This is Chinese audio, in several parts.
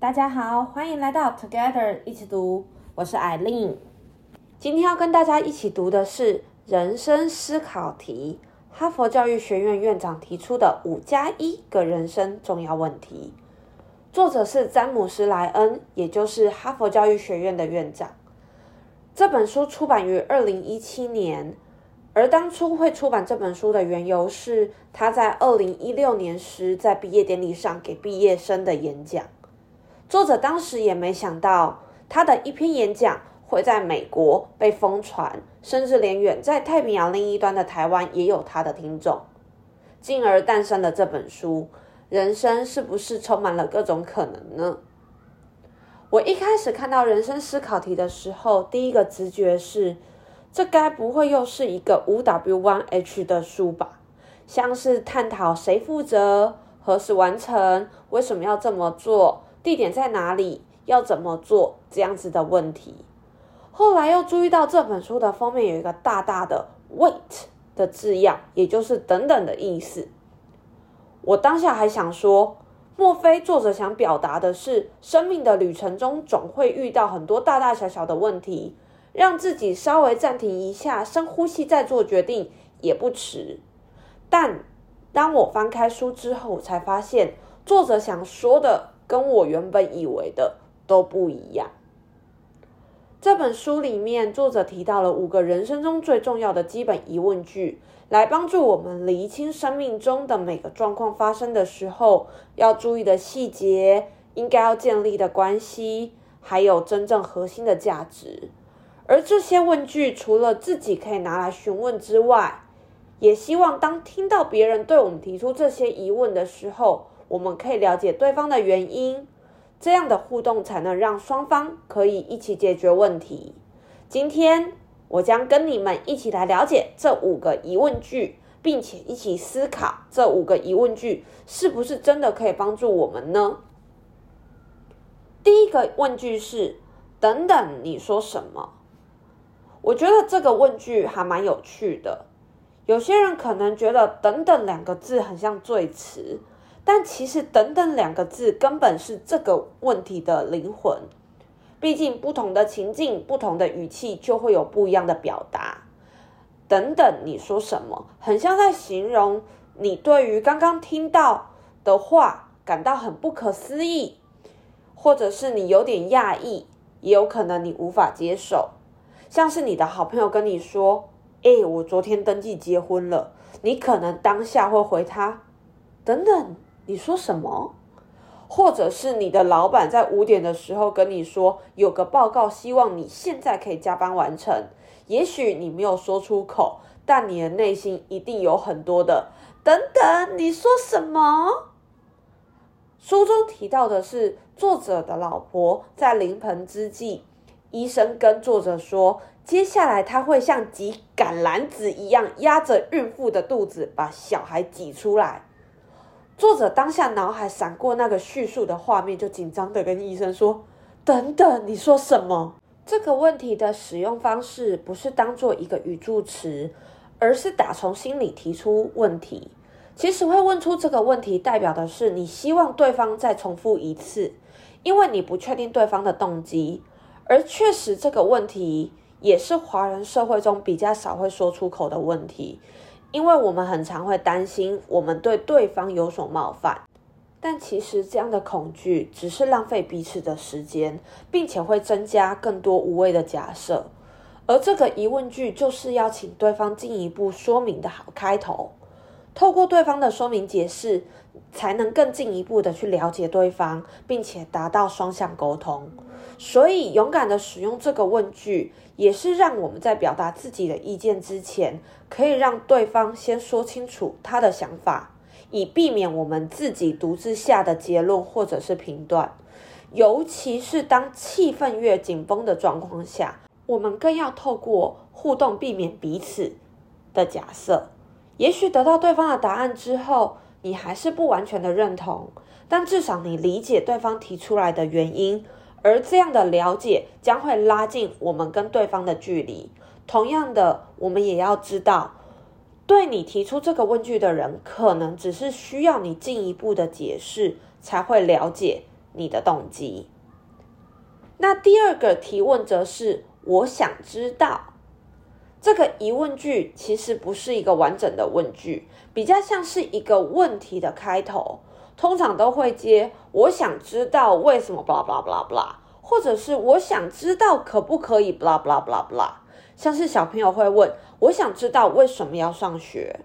大家好，欢迎来到 Together 一起读，我是艾琳。今天要跟大家一起读的是人生思考题，哈佛教育学院院长提出的五加一个人生重要问题。作者是詹姆斯莱恩，也就是哈佛教育学院的院长。这本书出版于二零一七年。而当初会出版这本书的缘由是他在二零一六年时在毕业典礼上给毕业生的演讲。作者当时也没想到他的一篇演讲会在美国被疯传，甚至连远在太平洋另一端的台湾也有他的听众，进而诞生了这本书。人生是不是充满了各种可能呢？我一开始看到人生思考题的时候，第一个直觉是。这该不会又是一个五 W 1 H 的书吧？像是探讨谁负责、何时完成、为什么要这么做、地点在哪里、要怎么做这样子的问题。后来又注意到这本书的封面有一个大大的 “wait” 的字样，也就是“等等”的意思。我当下还想说，莫非作者想表达的是，生命的旅程中总会遇到很多大大小小的问题？让自己稍微暂停一下，深呼吸再做决定也不迟。但当我翻开书之后，才发现作者想说的跟我原本以为的都不一样。这本书里面，作者提到了五个人生中最重要的基本疑问句，来帮助我们厘清生命中的每个状况发生的时候要注意的细节，应该要建立的关系，还有真正核心的价值。而这些问句除了自己可以拿来询问之外，也希望当听到别人对我们提出这些疑问的时候，我们可以了解对方的原因，这样的互动才能让双方可以一起解决问题。今天我将跟你们一起来了解这五个疑问句，并且一起思考这五个疑问句是不是真的可以帮助我们呢？第一个问句是：等等，你说什么？我觉得这个问句还蛮有趣的。有些人可能觉得“等等”两个字很像赘词，但其实“等等”两个字根本是这个问题的灵魂。毕竟不同的情境、不同的语气，就会有不一样的表达。等等，你说什么？很像在形容你对于刚刚听到的话感到很不可思议，或者是你有点讶异，也有可能你无法接受。像是你的好朋友跟你说：“诶，我昨天登记结婚了。”你可能当下会回他：“等等，你说什么？”或者是你的老板在五点的时候跟你说：“有个报告，希望你现在可以加班完成。”也许你没有说出口，但你的内心一定有很多的“等等，你说什么？”书中提到的是作者的老婆在临盆之际。医生跟作者说，接下来他会像挤橄榄子一样压着孕妇的肚子，把小孩挤出来。作者当下脑海闪过那个叙述的画面，就紧张的跟医生说：“等等，你说什么？”这个问题的使用方式不是当做一个语助词，而是打从心里提出问题。其实会问出这个问题，代表的是你希望对方再重复一次，因为你不确定对方的动机。而确实，这个问题也是华人社会中比较少会说出口的问题，因为我们很常会担心我们对对方有所冒犯，但其实这样的恐惧只是浪费彼此的时间，并且会增加更多无谓的假设。而这个疑问句就是要请对方进一步说明的好开头，透过对方的说明解释，才能更进一步的去了解对方，并且达到双向沟通。所以，勇敢的使用这个问句，也是让我们在表达自己的意见之前，可以让对方先说清楚他的想法，以避免我们自己独自下的结论或者是评断。尤其是当气氛越紧绷的状况下，我们更要透过互动避免彼此的假设。也许得到对方的答案之后，你还是不完全的认同，但至少你理解对方提出来的原因。而这样的了解将会拉近我们跟对方的距离。同样的，我们也要知道，对你提出这个问句的人，可能只是需要你进一步的解释，才会了解你的动机。那第二个提问则是我想知道。这个疑问句其实不是一个完整的问句，比较像是一个问题的开头，通常都会接我想知道为什么 blah blah blah blah，或者是我想知道可不可以 blah blah blah blah，像是小朋友会问我想知道为什么要上学。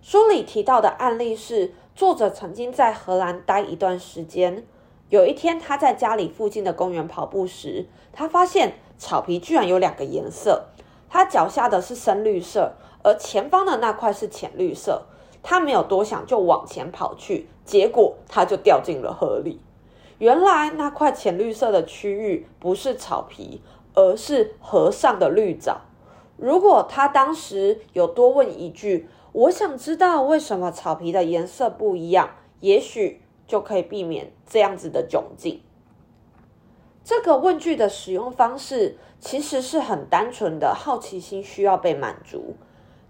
书里提到的案例是，作者曾经在荷兰待一段时间，有一天他在家里附近的公园跑步时，他发现草皮居然有两个颜色。他脚下的是深绿色，而前方的那块是浅绿色。他没有多想，就往前跑去，结果他就掉进了河里。原来那块浅绿色的区域不是草皮，而是河上的绿藻。如果他当时有多问一句：“我想知道为什么草皮的颜色不一样”，也许就可以避免这样子的窘境。这个问句的使用方式其实是很单纯的，好奇心需要被满足。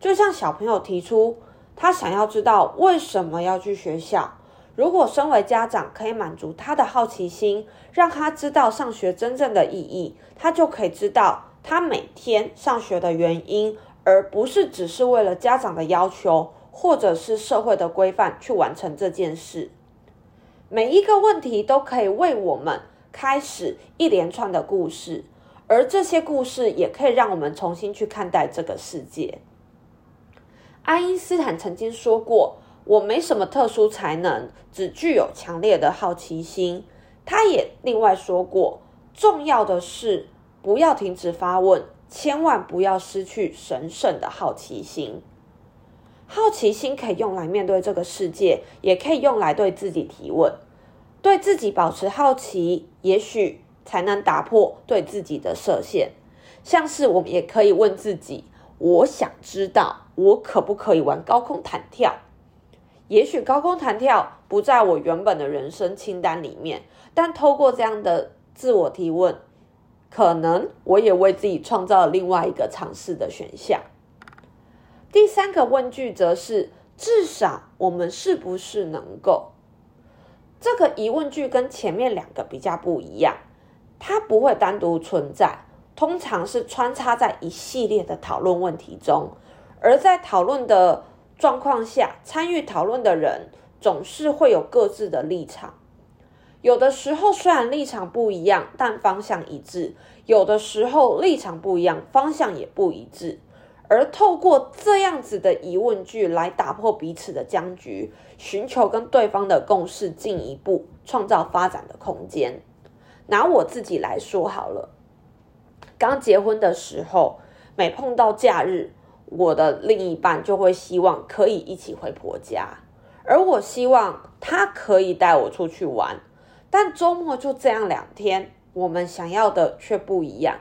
就像小朋友提出他想要知道为什么要去学校，如果身为家长可以满足他的好奇心，让他知道上学真正的意义，他就可以知道他每天上学的原因，而不是只是为了家长的要求或者是社会的规范去完成这件事。每一个问题都可以为我们。开始一连串的故事，而这些故事也可以让我们重新去看待这个世界。爱因斯坦曾经说过：“我没什么特殊才能，只具有强烈的好奇心。”他也另外说过：“重要的是不要停止发问，千万不要失去神圣的好奇心。好奇心可以用来面对这个世界，也可以用来对自己提问。”对自己保持好奇，也许才能打破对自己的设限。像是我们也可以问自己：我想知道，我可不可以玩高空弹跳？也许高空弹跳不在我原本的人生清单里面，但透过这样的自我提问，可能我也为自己创造了另外一个尝试的选项。第三个问句则是：至少我们是不是能够？这个疑问句跟前面两个比较不一样，它不会单独存在，通常是穿插在一系列的讨论问题中。而在讨论的状况下，参与讨论的人总是会有各自的立场。有的时候虽然立场不一样，但方向一致；有的时候立场不一样，方向也不一致。而透过这样子的疑问句来打破彼此的僵局，寻求跟对方的共识，进一步创造发展的空间。拿我自己来说好了，刚结婚的时候，每碰到假日，我的另一半就会希望可以一起回婆家，而我希望他可以带我出去玩，但周末就这样两天，我们想要的却不一样。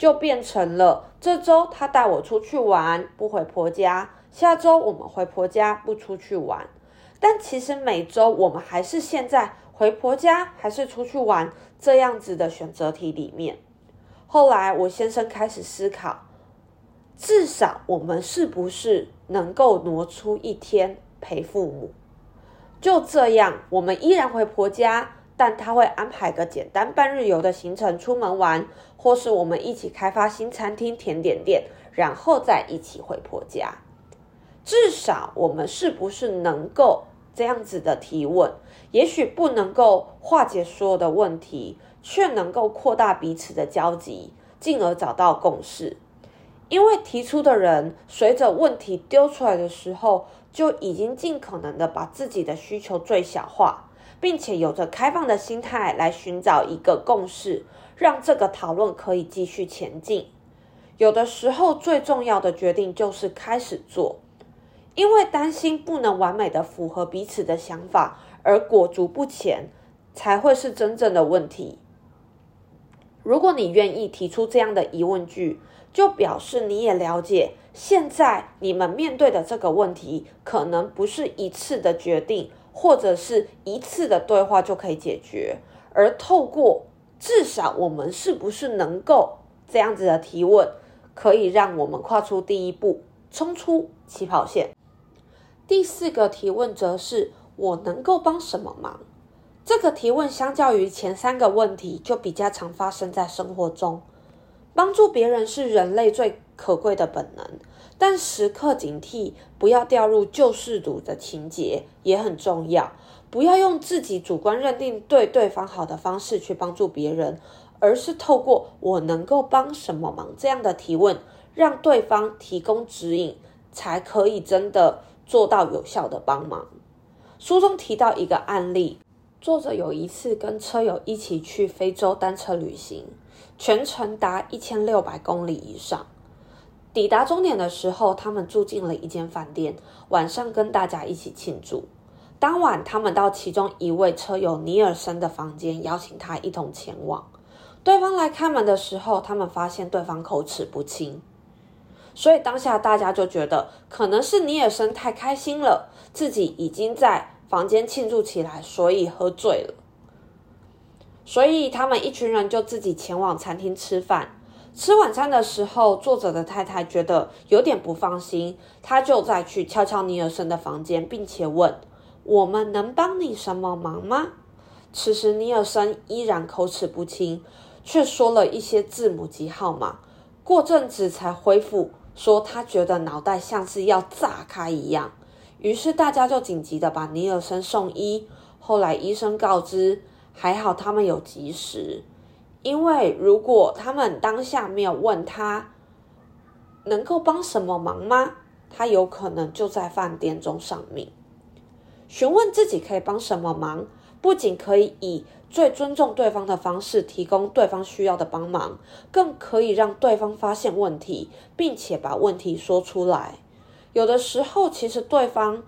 就变成了这周他带我出去玩，不回婆家；下周我们回婆家，不出去玩。但其实每周我们还是陷在回婆家还是出去玩这样子的选择题里面。后来我先生开始思考，至少我们是不是能够挪出一天陪父母？就这样，我们依然回婆家。但他会安排个简单半日游的行程出门玩，或是我们一起开发新餐厅、甜点店，然后再一起回婆家。至少我们是不是能够这样子的提问？也许不能够化解所有的问题，却能够扩大彼此的交集，进而找到共识。因为提出的人随着问题丢出来的时候，就已经尽可能的把自己的需求最小化。并且有着开放的心态来寻找一个共识，让这个讨论可以继续前进。有的时候，最重要的决定就是开始做，因为担心不能完美的符合彼此的想法而裹足不前，才会是真正的问题。如果你愿意提出这样的疑问句，就表示你也了解，现在你们面对的这个问题，可能不是一次的决定。或者是一次的对话就可以解决，而透过至少我们是不是能够这样子的提问，可以让我们跨出第一步，冲出起跑线。第四个提问则是我能够帮什么忙？这个提问相较于前三个问题，就比较常发生在生活中。帮助别人是人类最可贵的本能，但时刻警惕不要掉入救世主的情节也很重要。不要用自己主观认定对对方好的方式去帮助别人，而是透过“我能够帮什么忙”这样的提问，让对方提供指引，才可以真的做到有效的帮忙。书中提到一个案例，作者有一次跟车友一起去非洲单车旅行。全程达一千六百公里以上，抵达终点的时候，他们住进了一间饭店，晚上跟大家一起庆祝。当晚，他们到其中一位车友尼尔森的房间，邀请他一同前往。对方来开门的时候，他们发现对方口齿不清，所以当下大家就觉得可能是尼尔森太开心了，自己已经在房间庆祝起来，所以喝醉了。所以他们一群人就自己前往餐厅吃饭。吃晚餐的时候，作者的太太觉得有点不放心，她就再去敲敲尼尔森的房间，并且问：“我们能帮你什么忙吗？”此时尼尔森依然口齿不清，却说了一些字母及号码。过阵子才恢复，说他觉得脑袋像是要炸开一样。于是大家就紧急的把尼尔森送医。后来医生告知。还好他们有及时，因为如果他们当下没有问他能够帮什么忙吗？他有可能就在饭店中丧命。询问自己可以帮什么忙，不仅可以以最尊重对方的方式提供对方需要的帮忙，更可以让对方发现问题，并且把问题说出来。有的时候，其实对方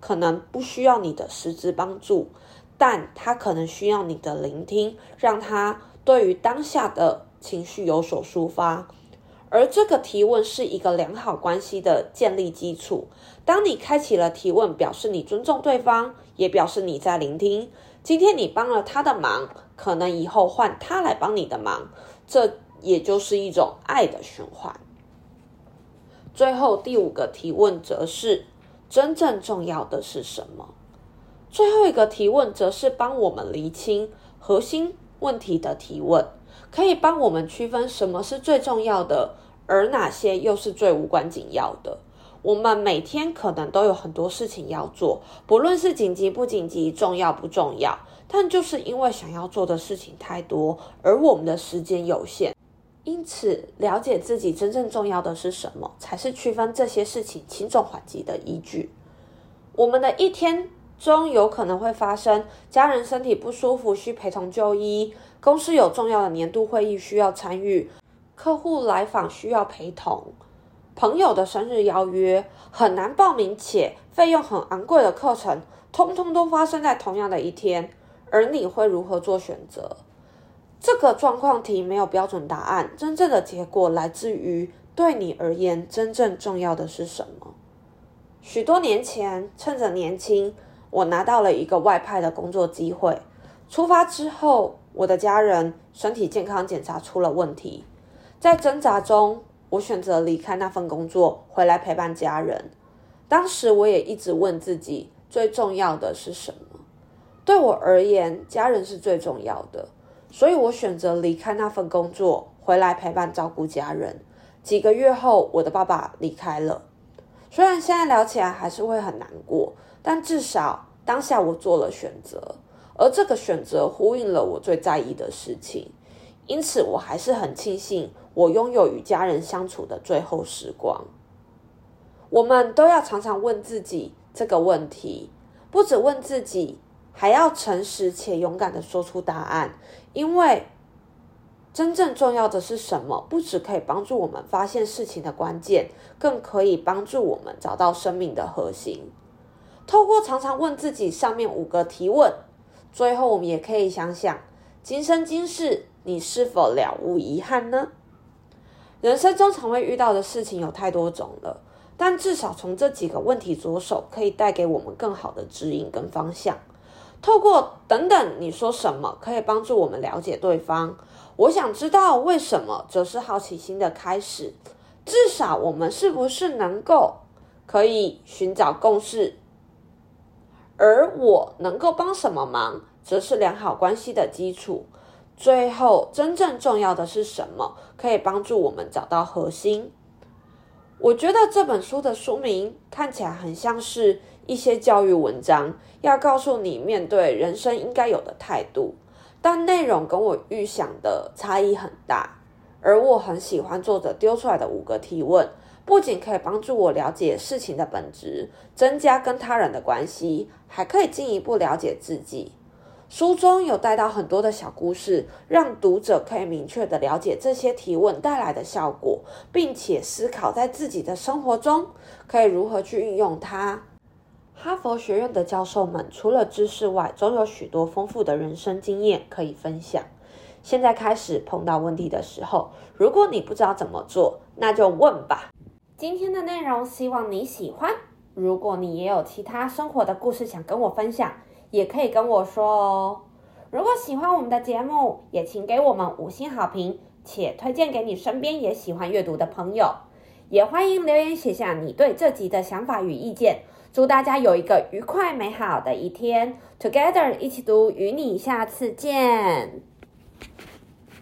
可能不需要你的实质帮助。但他可能需要你的聆听，让他对于当下的情绪有所抒发，而这个提问是一个良好关系的建立基础。当你开启了提问，表示你尊重对方，也表示你在聆听。今天你帮了他的忙，可能以后换他来帮你的忙，这也就是一种爱的循环。最后第五个提问则是：真正重要的是什么？最后一个提问则是帮我们厘清核心问题的提问，可以帮我们区分什么是最重要的，而哪些又是最无关紧要的。我们每天可能都有很多事情要做，不论是紧急不紧急、重要不重要，但就是因为想要做的事情太多，而我们的时间有限，因此了解自己真正重要的是什么，才是区分这些事情轻重缓急的依据。我们的一天。中有可能会发生家人身体不舒服需陪同就医，公司有重要的年度会议需要参与，客户来访需要陪同，朋友的生日邀约很难报名且费用很昂贵的课程，通通都发生在同样的一天，而你会如何做选择？这个状况题没有标准答案，真正的结果来自于对你而言真正重要的是什么？许多年前，趁着年轻。我拿到了一个外派的工作机会。出发之后，我的家人身体健康检查出了问题。在挣扎中，我选择离开那份工作，回来陪伴家人。当时我也一直问自己，最重要的是什么？对我而言，家人是最重要的，所以我选择离开那份工作，回来陪伴照顾家人。几个月后，我的爸爸离开了。虽然现在聊起来还是会很难过。但至少当下我做了选择，而这个选择呼应了我最在意的事情，因此我还是很庆幸我拥有与家人相处的最后时光。我们都要常常问自己这个问题，不只问自己，还要诚实且勇敢地说出答案，因为真正重要的是什么？不只可以帮助我们发现事情的关键，更可以帮助我们找到生命的核心。透过常常问自己上面五个提问，最后我们也可以想想，今生今世你是否了无遗憾呢？人生中常会遇到的事情有太多种了，但至少从这几个问题着手，可以带给我们更好的指引跟方向。透过等等你说什么，可以帮助我们了解对方。我想知道为什么，则是好奇心的开始。至少我们是不是能够可以寻找共识？而我能够帮什么忙，则是良好关系的基础。最后，真正重要的是什么？可以帮助我们找到核心。我觉得这本书的书名看起来很像是一些教育文章，要告诉你面对人生应该有的态度，但内容跟我预想的差异很大。而我很喜欢作者丢出来的五个提问，不仅可以帮助我了解事情的本质，增加跟他人的关系，还可以进一步了解自己。书中有带到很多的小故事，让读者可以明确地了解这些提问带来的效果，并且思考在自己的生活中可以如何去运用它。哈佛学院的教授们除了知识外，总有许多丰富的人生经验可以分享。现在开始碰到问题的时候，如果你不知道怎么做，那就问吧。今天的内容希望你喜欢。如果你也有其他生活的故事想跟我分享，也可以跟我说哦。如果喜欢我们的节目，也请给我们五星好评，且推荐给你身边也喜欢阅读的朋友。也欢迎留言写下你对这集的想法与意见。祝大家有一个愉快美好的一天，Together 一起读，与你下次见。